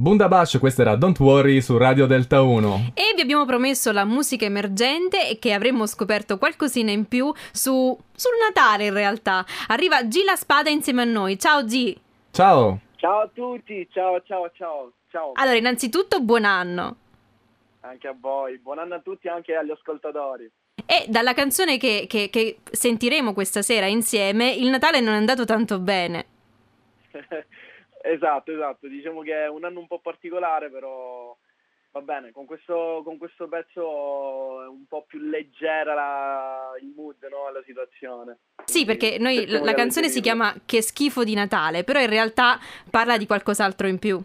Bundabash, questa era Don't Worry su Radio Delta 1. E vi abbiamo promesso la musica emergente e che avremmo scoperto qualcosina in più su, sul Natale in realtà. Arriva G la Spada insieme a noi. Ciao G! Ciao! Ciao a tutti, ciao ciao ciao ciao. Allora, innanzitutto buon anno. Anche a voi, buon anno a tutti e anche agli ascoltatori. E dalla canzone che, che, che sentiremo questa sera insieme, il Natale non è andato tanto bene. esatto, esatto, diciamo che è un anno un po' particolare, però va bene, con questo, con questo pezzo è un po' più leggera la, il mood, no? la situazione. Sì, perché noi la, la canzone si chiama Che schifo di Natale, però in realtà parla di qualcos'altro in più.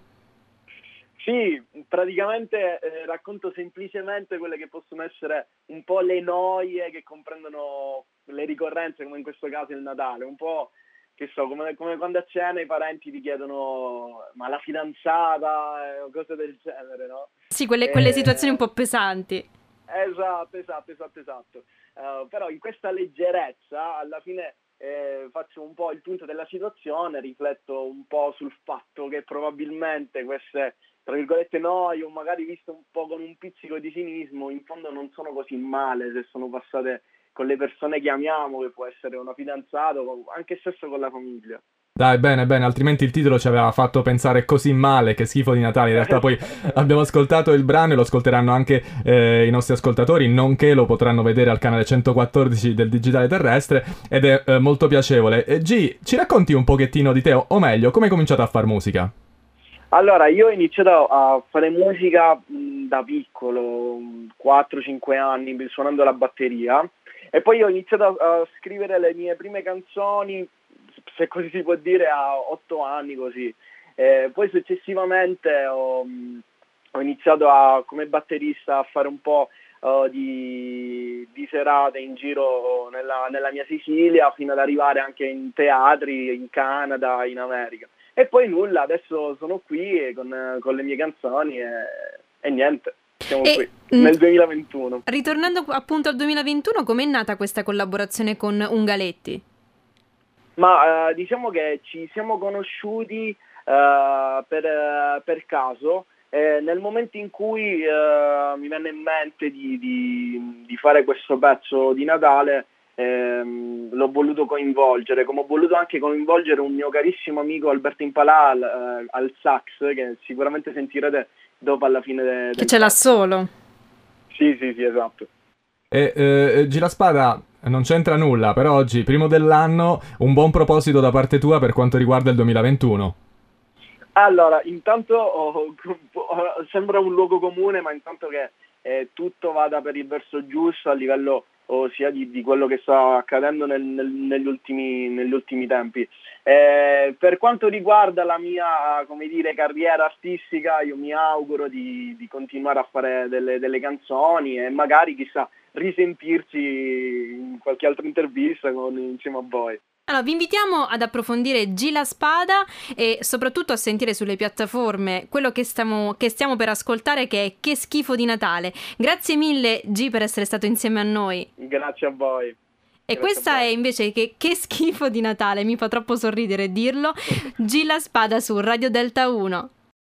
Sì, praticamente eh, racconto semplicemente quelle che possono essere un po' le noie che comprendono le ricorrenze, come in questo caso il Natale, un po' che so, come, come quando a cena i parenti ti chiedono ma la fidanzata o eh, cose del genere, no? Sì, quelle, quelle eh, situazioni un po' pesanti. Esatto, esatto, esatto, esatto. Uh, però in questa leggerezza alla fine eh, faccio un po' il punto della situazione, rifletto un po' sul fatto che probabilmente queste tra virgolette noi o magari visto un po' con un pizzico di cinismo, in fondo non sono così male se sono passate con le persone che amiamo, che può essere una fidanzata o anche stesso con la famiglia. Dai, bene, bene, altrimenti il titolo ci aveva fatto pensare così male, che schifo di Natale. In realtà poi abbiamo ascoltato il brano e lo ascolteranno anche eh, i nostri ascoltatori, nonché lo potranno vedere al canale 114 del Digitale Terrestre ed è eh, molto piacevole. E G, ci racconti un pochettino di te, o meglio, come hai cominciato a fare musica? Allora, io ho iniziato a fare musica da piccolo, 4-5 anni, suonando la batteria e poi ho iniziato a, a, scrivere le mie prime canzoni, se così si può dire, a 8 anni così. E poi successivamente ho, ho iniziato a, come batterista a fare un po' uh, di, di, serate in giro nella, nella mia Sicilia fino ad arrivare anche in teatri in Canada, in America. E poi nulla, adesso sono qui con, con le mie canzoni e, e niente. Siamo e, qui, nel 2021. Ritornando appunto al 2021, com'è nata questa collaborazione con Ungaletti? Ma uh, diciamo che ci siamo conosciuti uh, per, uh, per, caso. Eh, nel momento in cui mi venne in mente di, di, di, fare questo pezzo di Natale, ehm, l'ho voluto coinvolgere, come ho voluto anche coinvolgere un mio carissimo amico Alberto Impalà al, eh, al sax, che sicuramente sentirete dopo alla fine de- del... Che ce l'ha solo. Sì, sì, sì, esatto. E eh, Giraspada non c'entra nulla, però oggi, primo dell'anno, un buon proposito da parte tua per quanto riguarda il 2021. Allora, intanto oh, oh, sembra un luogo comune, ma intanto che eh, tutto vada per il verso giusto a livello sia di, di, quello che sta accadendo nel, nel, negli, ultimi, negli, ultimi, tempi. Eh, per quanto riguarda la mia dire, carriera artistica, io mi auguro di, di continuare a fare delle, delle, canzoni e magari chissà risentirci in qualche altra intervista con, insieme a voi. Allora, vi invitiamo ad approfondire G la Spada e soprattutto a sentire sulle piattaforme quello che stiamo, che stiamo per ascoltare che è Che schifo di Natale. Grazie mille G per essere stato insieme a noi. Grazie a voi. E Grazie questa è invece che, che schifo di Natale, mi fa troppo sorridere dirlo. G la Spada su Radio Delta 1.